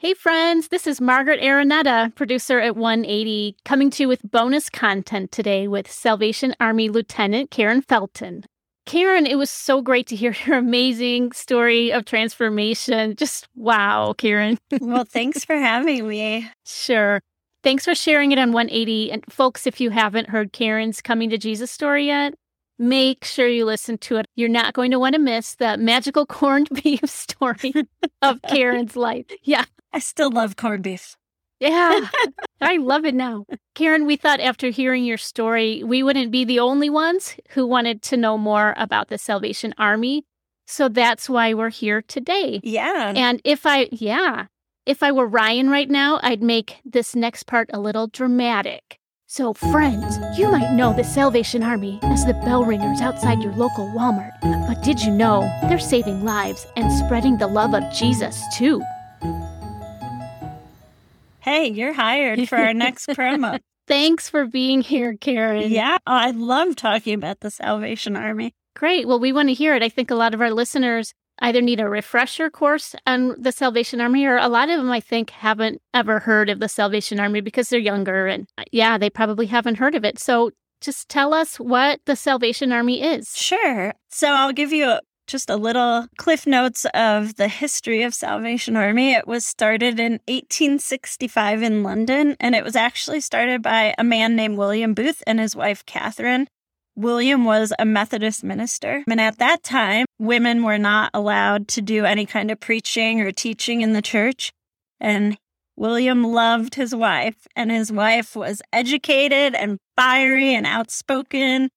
Hey, friends, this is Margaret Araneta, producer at One80, coming to you with bonus content today with Salvation Army Lieutenant Karen Felton. Karen, it was so great to hear your amazing story of transformation. Just wow, Karen. well, thanks for having me. Sure. Thanks for sharing it on One80. And folks, if you haven't heard Karen's Coming to Jesus story yet, make sure you listen to it. You're not going to want to miss the magical corned beef story of Karen's life. Yeah. I still love corned beef. Yeah, I love it now. Karen, we thought after hearing your story, we wouldn't be the only ones who wanted to know more about the Salvation Army. So that's why we're here today. Yeah. And if I, yeah, if I were Ryan right now, I'd make this next part a little dramatic. So, friends, you might know the Salvation Army as the bell ringers outside your local Walmart. But did you know they're saving lives and spreading the love of Jesus too? Hey, you're hired for our next promo. Thanks for being here, Karen. Yeah, I love talking about the Salvation Army. Great. Well, we want to hear it. I think a lot of our listeners either need a refresher course on the Salvation Army, or a lot of them, I think, haven't ever heard of the Salvation Army because they're younger. And uh, yeah, they probably haven't heard of it. So just tell us what the Salvation Army is. Sure. So I'll give you just a little cliff notes of the history of Salvation Army. It was started in 1865 in London, and it was actually started by a man named William Booth and his wife Catherine. William was a Methodist minister, and at that time, women were not allowed to do any kind of preaching or teaching in the church. And William loved his wife, and his wife was educated and fiery and outspoken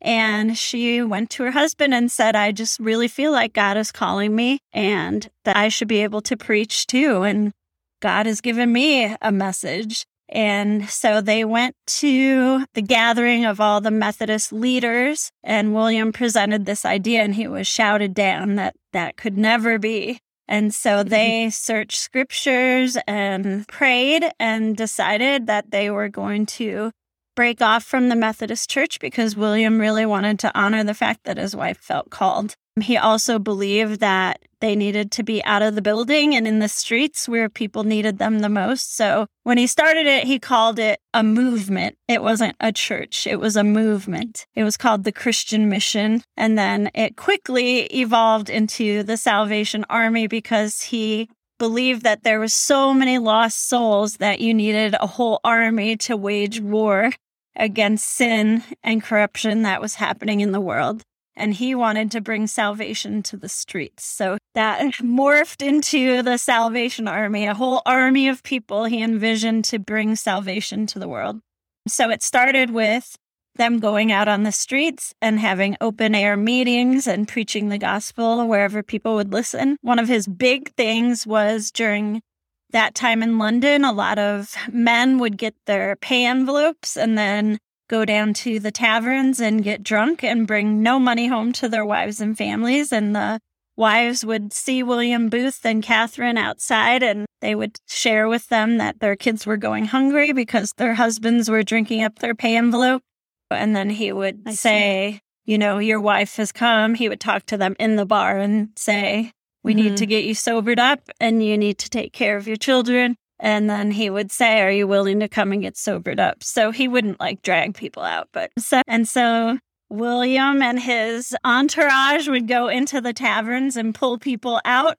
and she went to her husband and said, I just really feel like God is calling me and that I should be able to preach too. And God has given me a message. And so they went to the gathering of all the Methodist leaders, and William presented this idea, and he was shouted down that that could never be. And so mm-hmm. they searched scriptures and prayed and decided that they were going to break off from the Methodist Church because William really wanted to honor the fact that his wife felt called. He also believed that they needed to be out of the building and in the streets where people needed them the most. So when he started it, he called it a movement. It wasn't a church, it was a movement. It was called the Christian Mission. And then it quickly evolved into the Salvation Army because he believed that there was so many lost souls that you needed a whole army to wage war against sin and corruption that was happening in the world. And he wanted to bring salvation to the streets. So that morphed into the Salvation Army, a whole army of people he envisioned to bring salvation to the world. So it started with them going out on the streets and having open air meetings and preaching the gospel wherever people would listen. One of his big things was during that time in London, a lot of men would get their pay envelopes and then go down to the taverns and get drunk and bring no money home to their wives and families. And the wives would see William Booth and Catherine outside and they would share with them that their kids were going hungry because their husbands were drinking up their pay envelope. And then he would I say, see. you know, your wife has come. He would talk to them in the bar and say, we mm-hmm. need to mm-hmm. get you sobered up and you need to take care of your children. And then he would say, Are you willing to come and get sobered up? So he wouldn't like drag people out. But so, and so William and his entourage would go into the taverns and pull people out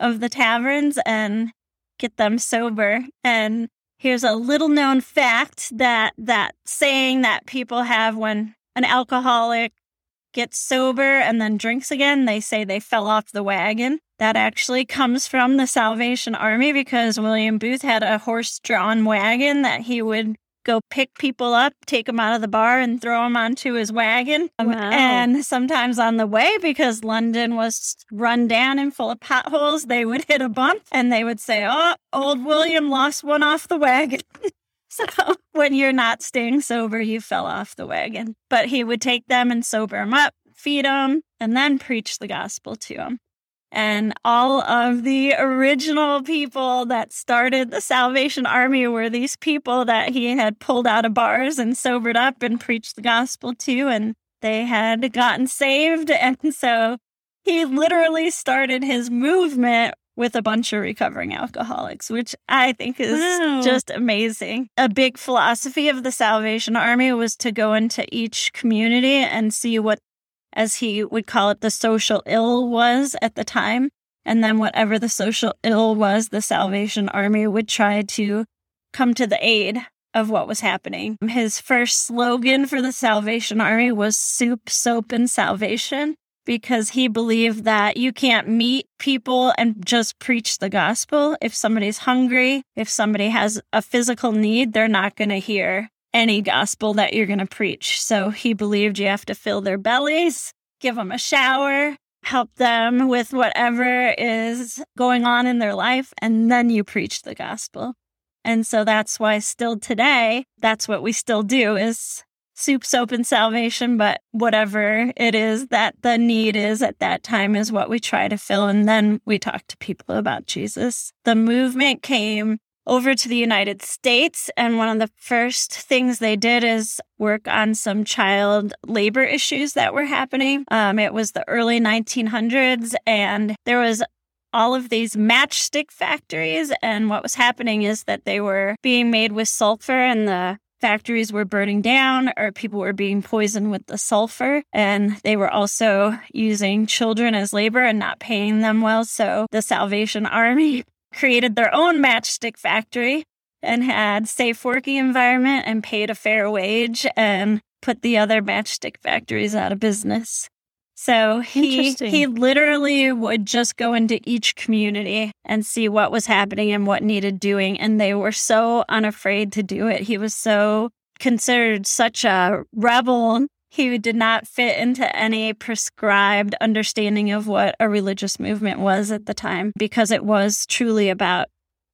of the taverns and get them sober. And here's a little known fact that that saying that people have when an alcoholic gets sober and then drinks again, they say they fell off the wagon. That actually comes from the Salvation Army because William Booth had a horse drawn wagon that he would go pick people up, take them out of the bar, and throw them onto his wagon. Um, wow. And sometimes on the way, because London was run down and full of potholes, they would hit a bump and they would say, Oh, old William lost one off the wagon. So when you're not staying sober, you fell off the wagon. But he would take them and sober them up, feed them, and then preach the gospel to them. And all of the original people that started the Salvation Army were these people that he had pulled out of bars and sobered up and preached the gospel to. And they had gotten saved. And so he literally started his movement with a bunch of recovering alcoholics, which I think is wow. just amazing. A big philosophy of the Salvation Army was to go into each community and see what, as he would call it, the social ill was at the time. And then whatever the social ill was, the Salvation Army would try to come to the aid of what was happening. His first slogan for the Salvation Army was soup, soap, and salvation because he believed that you can't meet people and just preach the gospel. If somebody's hungry, if somebody has a physical need, they're not going to hear any gospel that you're going to preach. So he believed you have to fill their bellies, give them a shower, help them with whatever is going on in their life, and then you preach the gospel. And so that's why still today, that's what we still do is soup, soap, and salvation, but whatever it is that the need is at that time is what we try to fill. And then we talk to people about Jesus. The movement came over to the United States. And one of the first things they did is work on some child labor issues that were happening. Um, it was the early 1900s, and there was all of these matchstick factories. And what was happening is that they were being made with sulfur, and the factories were burning down or people were being poisoned with the sulfur. And they were also using children as labor and not paying them well. So the Salvation Army created their own matchstick factory and had safe working environment and paid a fair wage and put the other matchstick factories out of business. So he he literally would just go into each community and see what was happening and what needed doing and they were so unafraid to do it. He was so considered such a rebel. He did not fit into any prescribed understanding of what a religious movement was at the time because it was truly about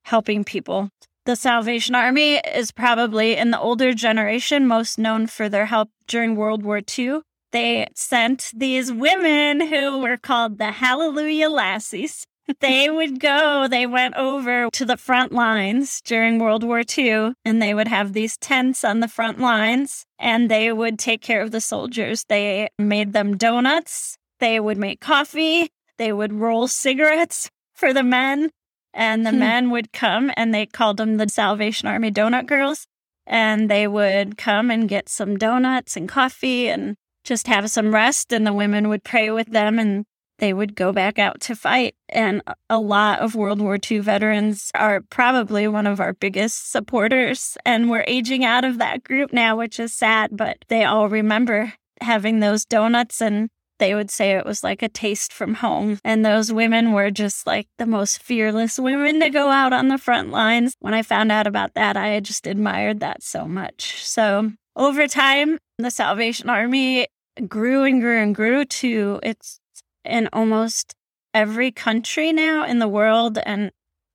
helping people. The Salvation Army is probably in the older generation most known for their help during World War II they sent these women who were called the Hallelujah Lassies. They would go, they went over to the front lines during World War II, and they would have these tents on the front lines, and they would take care of the soldiers. They made them donuts, they would make coffee, they would roll cigarettes for the men, and the hmm. men would come and they called them the Salvation Army Donut Girls. And they would come and get some donuts and coffee and just have some rest and the women would pray with them and they would go back out to fight. And a lot of World War II veterans are probably one of our biggest supporters. And we're aging out of that group now, which is sad, but they all remember having those donuts and they would say it was like a taste from home. And those women were just like the most fearless women to go out on the front lines. When I found out about that, I just admired that so much. So over time, the Salvation Army grew and grew and grew to it's in almost every country now in the world and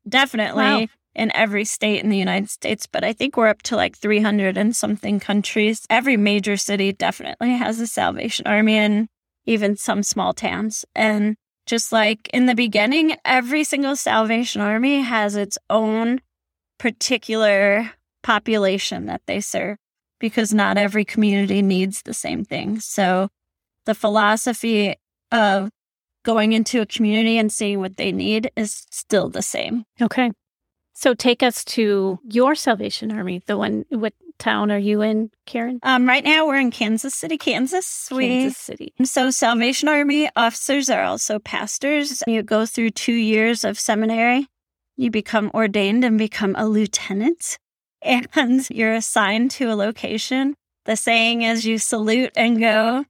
definitely wow. in every state in the United States. But I think we're up to like 300 and something countries. Every major city definitely has a Salvation Army and even some small towns. And just like in the beginning, every single Salvation Army has its own particular population that they serve because not every community needs the same thing. So the philosophy of going into a community and seeing what they need is still the same. Okay. So take us to your Salvation Army, the one, what town are you in, Karen? Um, right now we're in Kansas City, Kansas. Kansas City. So Salvation Army officers are also pastors. You go through two years of seminary. You become ordained and become a lieutenant and you're assigned to a location. The saying is you salute and go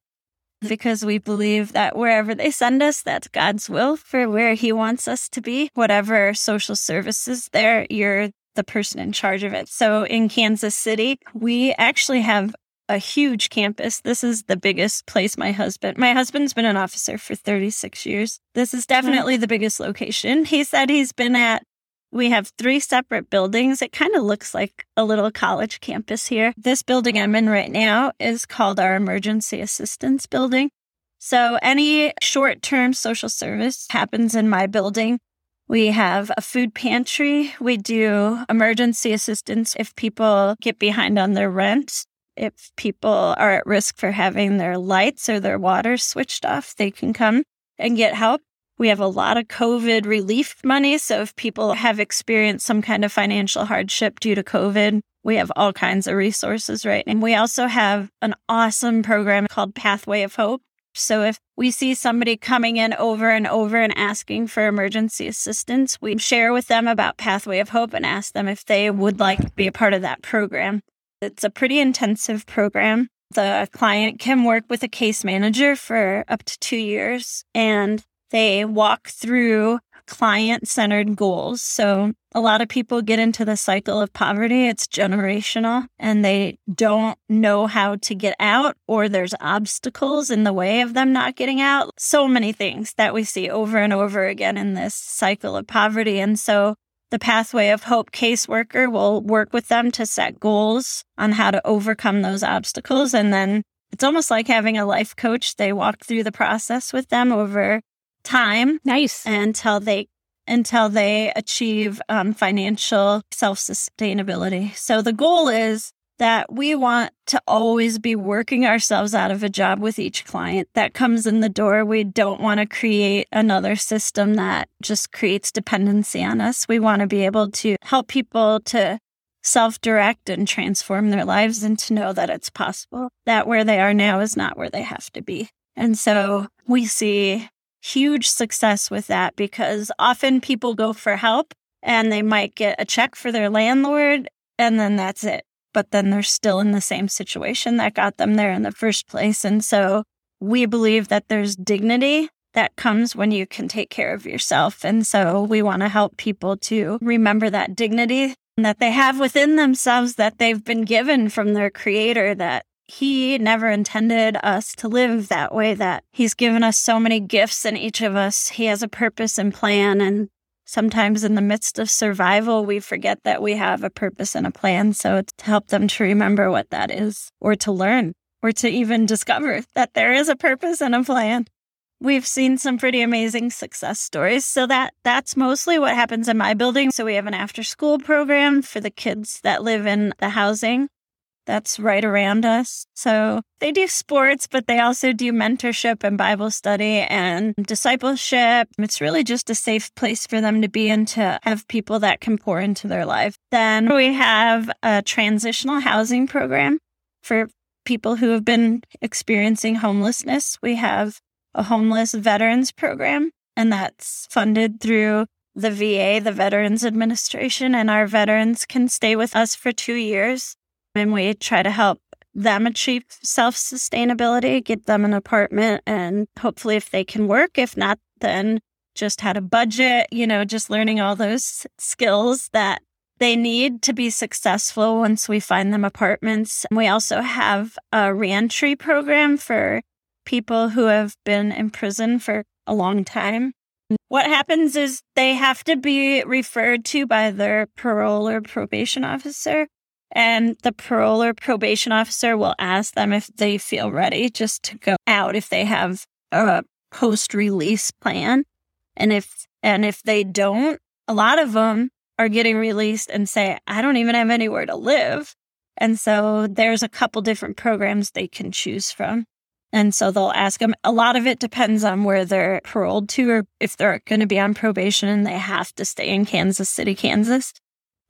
because we believe that wherever they send us, that's God's will for where He wants us to be. Whatever social services there, you're the person in charge of it. So in Kansas City, we actually have a huge campus. This is the biggest place my husband, my husband's been an officer for 36 years. This is hmm. definitely the biggest location. He said he's been at we have three separate buildings. It kind of looks like a little college campus here. This building I'm in right now is called our Emergency Assistance Building. So any short term social service happens in my building. We have a food pantry. We do emergency assistance if people get behind on their rent. If people are at risk for having their lights or their water switched off, they can come and get help. We have a lot of COVID relief money. So if people have experienced some kind of financial hardship due to COVID, we have all kinds of resources, right? And we also have an awesome program called Pathway of Hope. So if we see somebody coming in over and over and asking for emergency assistance, we share with them about Pathway of Hope and ask them if they would like to be a part of that program. It's a pretty intensive program. The client can work with a case manager for up to two years and they walk through client centered goals. So a lot of people get into the cycle of poverty. It's generational and they don't know how to get out or there's obstacles in the way of them not getting out. So many things that we see over and over again in this cycle of poverty. And so the Pathway of Hope caseworker will work with them to set goals on how to overcome those obstacles. And then it's almost like having a life coach. They walk through the process with them over time. Nice. Until they until they achieve um, financial self sustainability. So the goal is that we want to always be working ourselves out of a job with each client that comes in the door. We don't want to create another system that just creates dependency on us. We want to be able to help people to self direct and transform their lives and to know that it's possible, that where they are now is not where they have to be. And so we see huge success with that because often people go for help and they might get a check for their landlord and then that's it. But then they're still in the same situation that got them there in the first place. And so we believe that there's dignity that comes when you can take care of yourself. And so we want to help people to remember that dignity that they have within themselves that they've been given from their creator that he never intended us to live that way, that he's given us so many gifts in each of us, he has a purpose and plan. And sometimes in the midst of survival, we forget that we have a purpose and a plan. So it's to help them to remember what that is or to learn or to even discover that there is a purpose and a plan. We've seen some pretty amazing success stories. So that that's mostly what happens in my building. So we have an after school program for the kids that live in the housing that's right around us. So they do sports, but they also do mentorship and Bible study and discipleship. It's really just a safe place for them to be and to have people that can pour into their life. Then we have a transitional housing program for people who have been experiencing homelessness. We have a homeless veterans program, and that's funded through the VA, the Veterans Administration, and our veterans can stay with us for two years and we try to help them achieve self sustainability, get them an apartment, and hopefully, if they can work, if not, then just how to budget, you know, just learning all those skills that they need to be successful once we find them apartments. We also have a reentry program for people who have been in prison for a long time. What happens is they have to be referred to by their parole or probation officer and the parole or probation officer will ask them if they feel ready just to go out if they have a post release plan. And if, and if they don't, a lot of them are getting released and say, I don't even have anywhere to live. And so there's a couple different programs they can choose from. And so they'll ask them. A lot of it depends on where they're paroled to or if they're going to be on probation and they have to stay in Kansas City, Kansas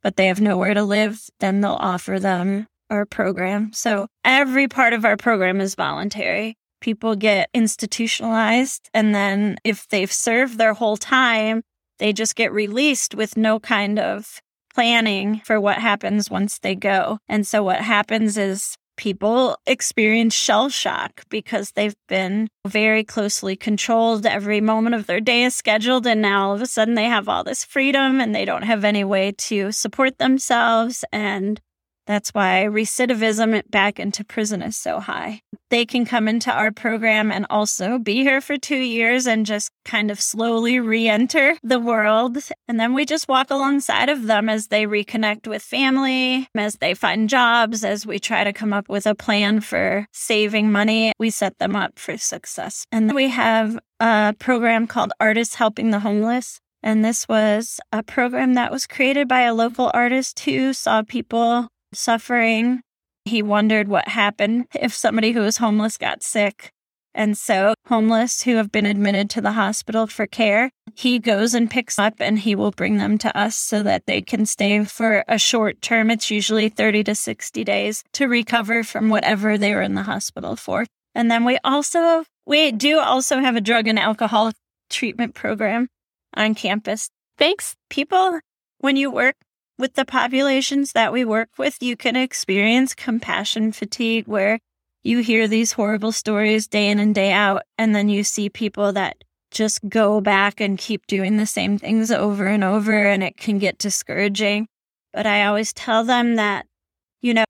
but they have nowhere to live, then they'll offer them our program. So every part of our program is voluntary. People get institutionalized. And then if they've served their whole time, they just get released with no kind of planning for what happens once they go. And so what happens is people experience shell shock because they've been very closely controlled. Every moment of their day is scheduled, and now all of a sudden they have all this freedom and they don't have any way to support themselves. And that's why recidivism back into prison is so high. They can come into our program and also be here for two years and just kind of slowly re enter the world. And then we just walk alongside of them as they reconnect with family, as they find jobs, as we try to come up with a plan for saving money. We set them up for success. And we have a program called Artists Helping the Homeless. And this was a program that was created by a local artist who saw people suffering. He wondered what happened if somebody who was homeless got sick. And so, homeless who have been admitted to the hospital for care, he goes and picks up and he will bring them to us so that they can stay for a short term. It's usually 30 to 60 days to recover from whatever they were in the hospital for. And then we also, we do also have a drug and alcohol treatment program on campus. Thanks. People, when you work with the populations that we work with, you can experience compassion fatigue where you hear these horrible stories day in and day out, and then you see people that just go back and keep doing the same things over and over, and it can get discouraging. But I always tell them that, you know,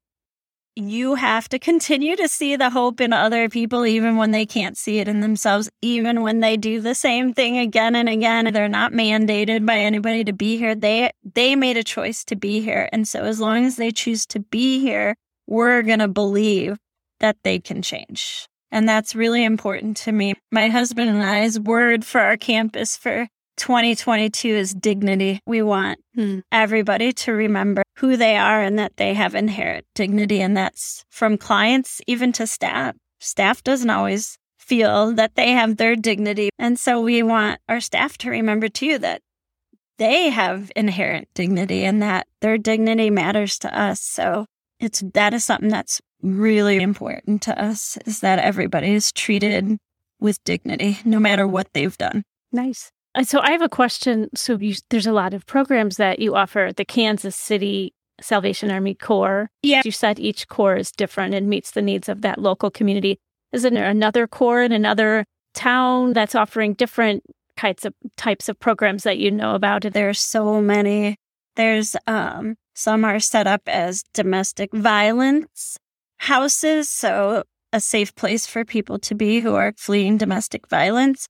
you have to continue to see the hope in other people, even when they can't see it in themselves, even when they do the same thing again and again. They're not mandated by anybody to be here. They, they made a choice to be here. And so as long as they choose to be here, we're to believe that they can change. And that's really important to me. My husband and I's word for our campus for 2022 is dignity. We want hmm. everybody to remember who they are and that they have inherent dignity. And that's from clients even to staff. Staff doesn't always feel that they have their dignity. And so we want our staff to remember too that they have inherent dignity and that their dignity matters to us. So it's that is something that's really important to us is that everybody is treated with dignity, no matter what they've done. Nice. Uh, so I have a question. So you, there's a lot of programs that you offer the Kansas City Salvation Army Corps. Yeah. You said each corps is different and meets the needs of that local community. Isn't there another corps in another town that's offering different types of types of programs that you know about? There's so many. There's um some are set up as domestic violence houses, so a safe place for people to be who are fleeing domestic violence.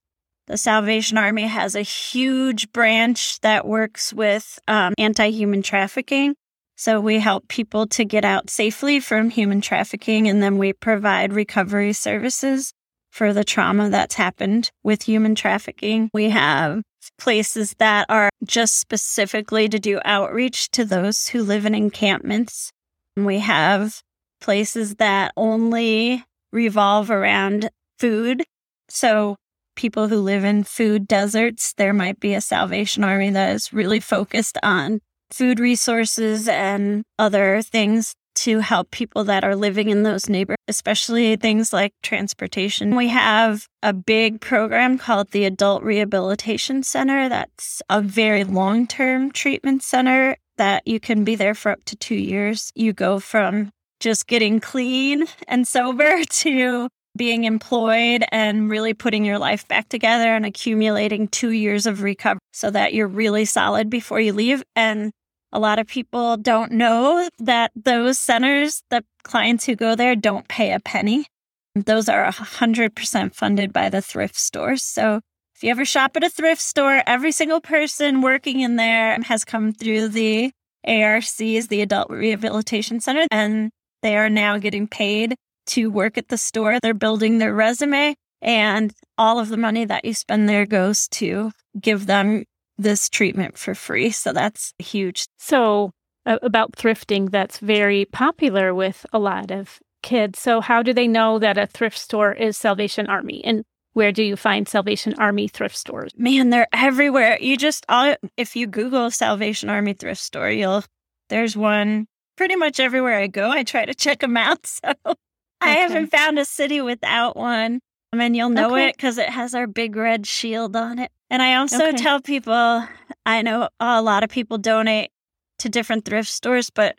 The Salvation Army has a huge branch that works with um, anti human trafficking. So we help people to get out safely from human trafficking, and then we provide recovery services for the trauma that's happened with human trafficking. We have places that are just specifically to do outreach to those who live in encampments. We have places that only revolve around food. So, people who live in food deserts, there might be a Salvation Army that is really focused on food resources and other things to help people that are living in those neighborhoods, especially things like transportation. We have a big program called the Adult Rehabilitation Center. That's a very long term treatment center that you can be there for up to two years. You go from just getting clean and sober to being employed and really putting your life back together and accumulating two years of recovery so that you're really solid before you leave. And a lot of people don't know that those centers, the clients who go there don't pay a penny. Those are 100% funded by the thrift stores. So if you ever shop at a thrift store, every single person working in there has come through the ARCs, the Adult Rehabilitation Center, and they are now getting paid to work at the store. They're building their resume, and all of the money that you spend there goes to give them this treatment for free. So that's huge. So, uh, about thrifting, that's very popular with a lot of kids. So, how do they know that a thrift store is Salvation Army? And where do you find Salvation Army thrift stores? Man, they're everywhere. You just all if you Google Salvation Army thrift store, you'll there's one pretty much everywhere I go, I try to check them out. So I haven't found a city without one. I mean, you'll know okay. it because it has our big red shield on it. And I also okay. tell people I know a lot of people donate to different thrift stores, but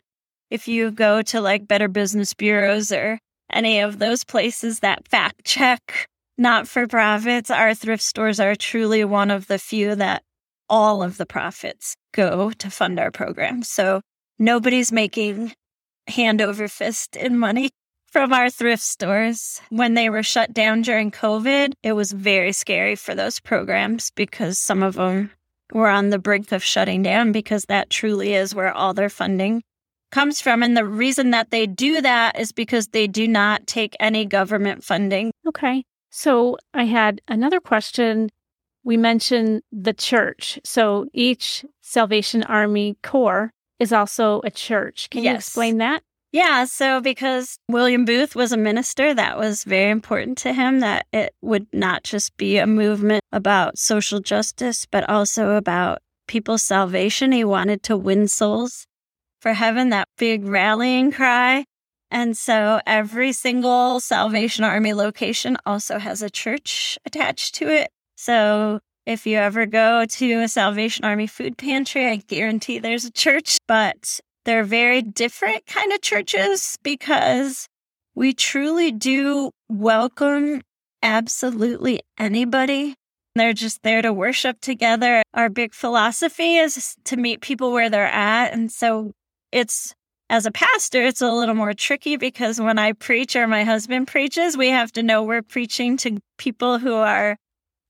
if you go to like Better Business Bureaus or any of those places that fact check not for profits, our thrift stores are truly one of the few that all of the profits go to fund our program. So nobody's making hand over fist in money from our thrift stores. When they were shut down during COVID, it was very scary for those programs because some of them were on the brink of shutting down because that truly is where all their funding comes from. And the reason that they do that is because they do not take any government funding. Okay. So I had another question. We mentioned the church. So each Salvation Army Corps is also a church. Can yes. you explain that? Yeah, so because William Booth was a minister, that was very important to him that it would not just be a movement about social justice, but also about people's salvation. He wanted to win souls for heaven, that big rallying cry. And so every single Salvation Army location also has a church attached to it. So if you ever go to a Salvation Army food pantry, I guarantee there's a church, but they're very different kind of churches because we truly do welcome absolutely anybody. They're just there to worship together. Our big philosophy is to meet people where they're at. And so it's as a pastor, it's a little more tricky because when I preach or my husband preaches, we have to know we're preaching to people who are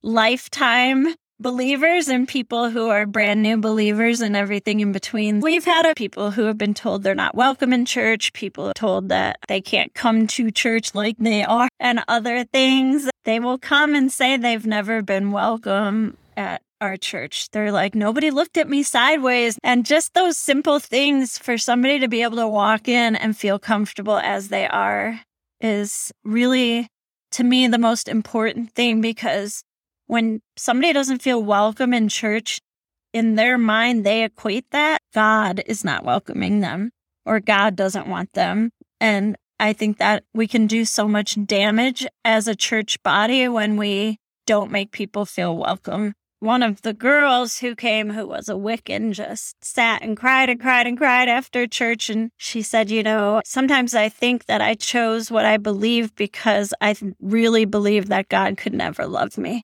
lifetime believers and people who are brand new believers and everything in between. We've had people who have been told they're not welcome in church, people told that they can't come to church like they are, and other things. They will come and say they've never been welcome at our church. They're like, nobody looked at me sideways. And just those simple things for somebody to be able to walk in and feel comfortable as they are is really, to me, the most important thing because when somebody doesn't feel welcome in church, in their mind, they equate that God is not welcoming them or God doesn't want them. And I think that we can do so much damage as a church body when we don't make people feel welcome one of the girls who came who was a Wiccan just sat and cried and cried and cried after church. And she said, You know, sometimes I think that I chose what I believe because I really believe that God could never love me.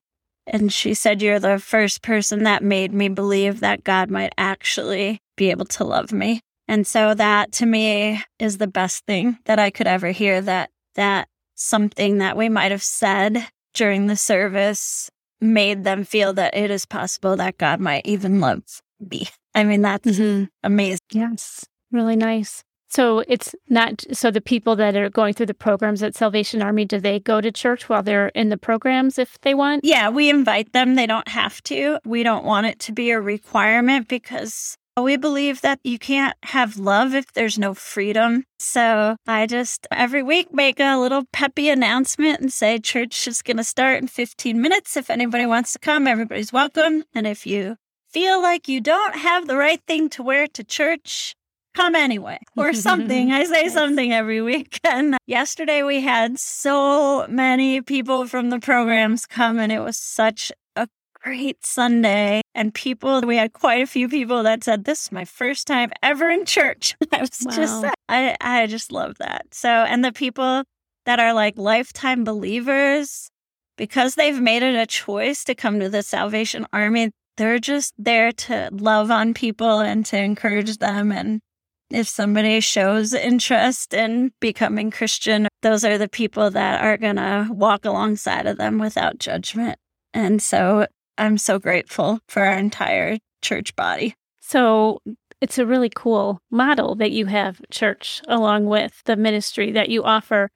And she said, You're the first person that made me believe that God might actually be able to love me. And so that to me is the best thing that I could ever hear that, that something that we might have said during the service made them feel that it is possible that God might even love me. I mean, that's mm-hmm. amazing. Yes, really nice. So it's not so the people that are going through the programs at Salvation Army, do they go to church while they're in the programs if they want? Yeah, we invite them. They don't have to. We don't want it to be a requirement because we believe that you can't have love if there's no freedom. So I just every week make a little peppy announcement and say church is going to start in 15 minutes. If anybody wants to come, everybody's welcome. And if you feel like you don't have the right thing to wear to church, come anyway or something. I say something every week. And yesterday we had so many people from the programs come and it was such a great Sunday. And people, we had quite a few people that said, This is my first time ever in church. I was wow. just, I, I just love that. So, and the people that are like lifetime believers, because they've made it a choice to come to the Salvation Army, they're just there to love on people and to encourage them. And if somebody shows interest in becoming Christian, those are the people that are going to walk alongside of them without judgment. And so I'm so grateful for our entire church body. So it's a really cool model that you have, church, along with the ministry that you offer.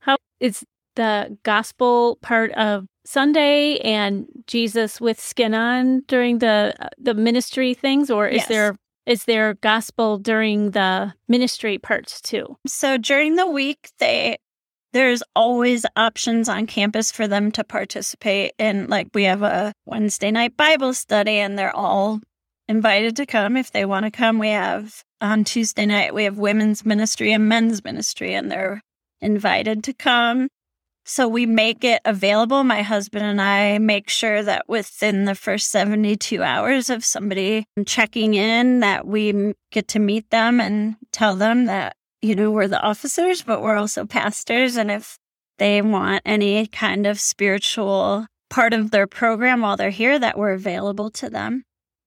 How is the gospel part of Sunday and Jesus with skin on during the uh, the ministry things, or is yes. there is there gospel during the ministry parts too? So during the week, they there's always options on campus for them to participate in. Like, we have a Wednesday night Bible study, and they're all invited to come if they want to come. We have on Tuesday night, we have women's ministry and men's ministry, and they're invited to come. So we make it available. My husband and I make sure that within the first 72 hours of somebody checking in that we get to meet them and tell them that you know, we're the officers, but we're also pastors. And if they want any kind of spiritual part of their program while they're here, that we're available to them.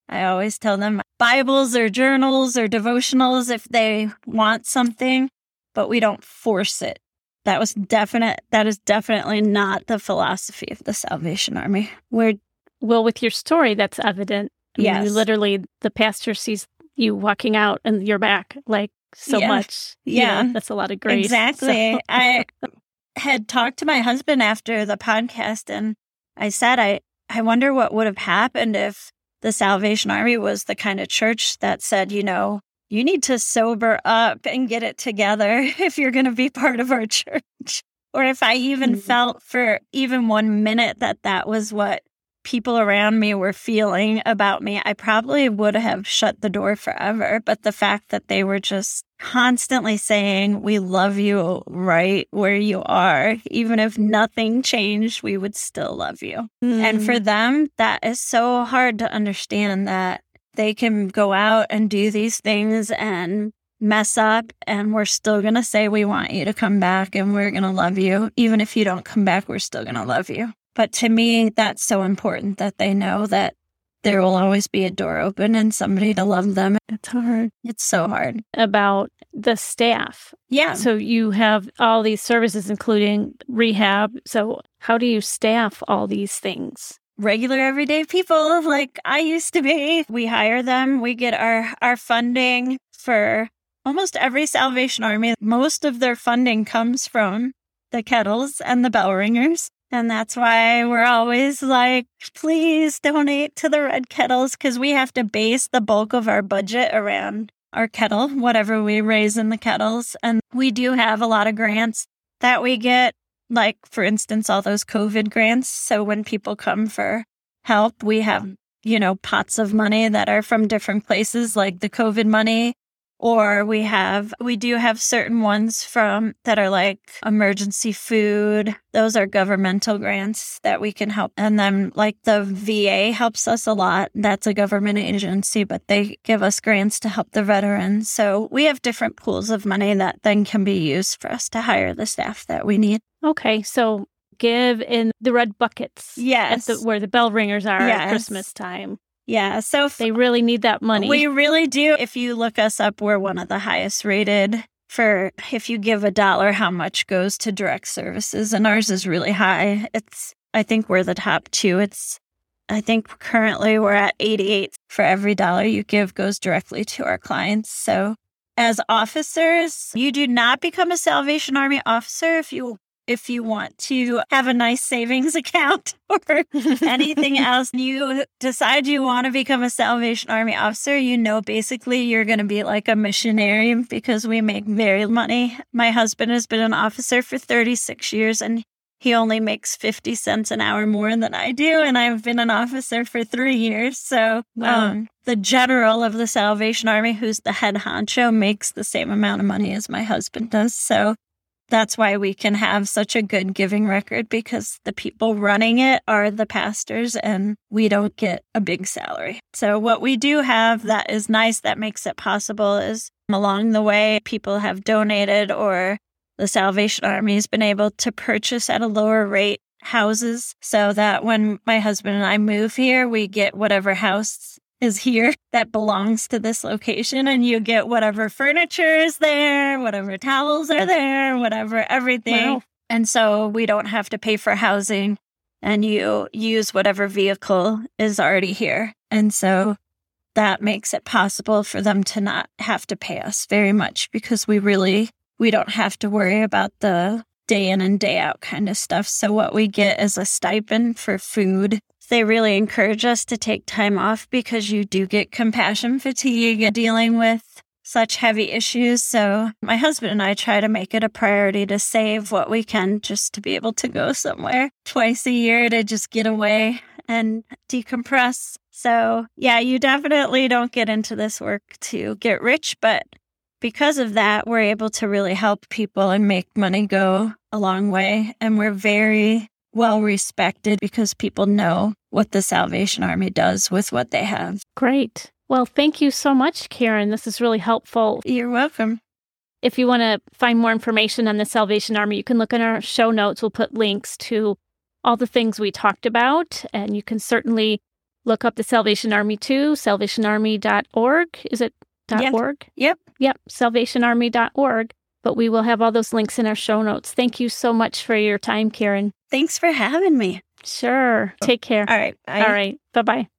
I always tell them Bibles or journals or devotionals if they want something, but we don't force it. That was definite. That is definitely not the philosophy of the Salvation Army. We're well with your story. That's evident. Yeah, literally, the pastor sees you walking out and you're back. Like so yeah. much. Yeah. know, that's a lot of grace. Exactly. So. I had talked to my husband after the podcast and I said, I, I wonder what would have happened if the Salvation Army was the kind of church that said, you know, you need to sober up and get it together if you're going to be part of our church. Or if I even mm-hmm. felt for even one minute that that was what people around me were feeling about me, I probably would have shut the door forever. But the fact that they were just constantly saying, We love you right where you are, even if nothing changed, we would still love you. Mm. And for mm. them, that is so hard to understand that they can go out and do these things and mess up and we're still going to say we want you to come back and we're going to love you. Even if you don't come back we're still going to love you. But to me that's so important that they know that there will always be a door open and somebody to love them. It's hard. It's so hard. About the staff. Yeah. So you have all these services including rehab. So how do you staff all these things regular everyday people like I used to be. We hire them. We get our our funding for almost every Salvation Army. Most of their funding comes from the kettles and the bell ringers. And that's why we're always like, please donate to the red kettles because we have to base the bulk of our budget around our kettle, whatever we raise in the kettles. And we do have a lot of grants that we get like for instance all those covid grants. So when people come for help we have you know pots of money that are from different places like the covid money or we have we do have certain ones from that are like emergency food. Those are governmental grants that we can help. And then like the va helps us a lot. That's a government agency but they give us grants to help the veterans. So we have different pools of money that then can be used for us to hire the staff that we need. Okay so give in the red buckets yes the, where the bell ringers are yes. at christmas time yeah. So f- they really need that money. We really do. If you look us up, we're one of the highest rated for if you give a dollar, how much goes to direct services. And ours is really high. It's, I think we're the top two. It's, I think currently we're at 88 for every dollar you give goes directly to our clients. So as officers, you do not become a Salvation Army officer if you if you want to have a nice savings account or anything else, you decide you want to become a Salvation Army officer, you know, basically you're going to be like a missionary because we make very money. My husband has been an officer for 36 years and he only makes 50 cents an hour more than I do. And I've been an officer for three years. So, wow. um, the general of the Salvation Army, who's the head honcho, makes the same amount of money as my husband does. So that's why we can have such a good giving record because the people running it are the pastors and we don't get a big salary. So, what we do have that is nice that makes it possible is along the way, people have donated or the Salvation Army has been able to purchase at a lower rate houses so that when my husband and I move here, we get whatever house is here that belongs to this location and you get whatever furniture is there, whatever towels are there, whatever everything. Wow. And so we don't have to pay for housing and you use whatever vehicle is already here. And so that makes it possible for them to not have to pay us very much because we really we don't have to worry about the day in and day out kind of stuff. So what we get is a stipend for food they really encourage us to take time off because you do get compassion fatigue dealing with such heavy issues. So my husband and I try to make it a priority to save what we can just to be able to go somewhere twice a year to just get away and decompress. So yeah, you definitely don't get into this work to get rich, but because of that, we're able to really help people and make money go a long way. And we're very well respected because people know what the Salvation Army does with what they have. Great. Well, thank you so much, Karen. This is really helpful. You're welcome. If you want to find more information on the Salvation Army, you can look in our show notes. We'll put links to all the things we talked about, and you can certainly look up the Salvation Army too, salvationarmy.org. Is it yep. .org? Yep. Yep, salvationarmy.org. But we will have all those links in our show notes. Thank you so much for your time, Karen. Thanks for having me. Sure. Take care. All right. Bye. All right. Bye bye.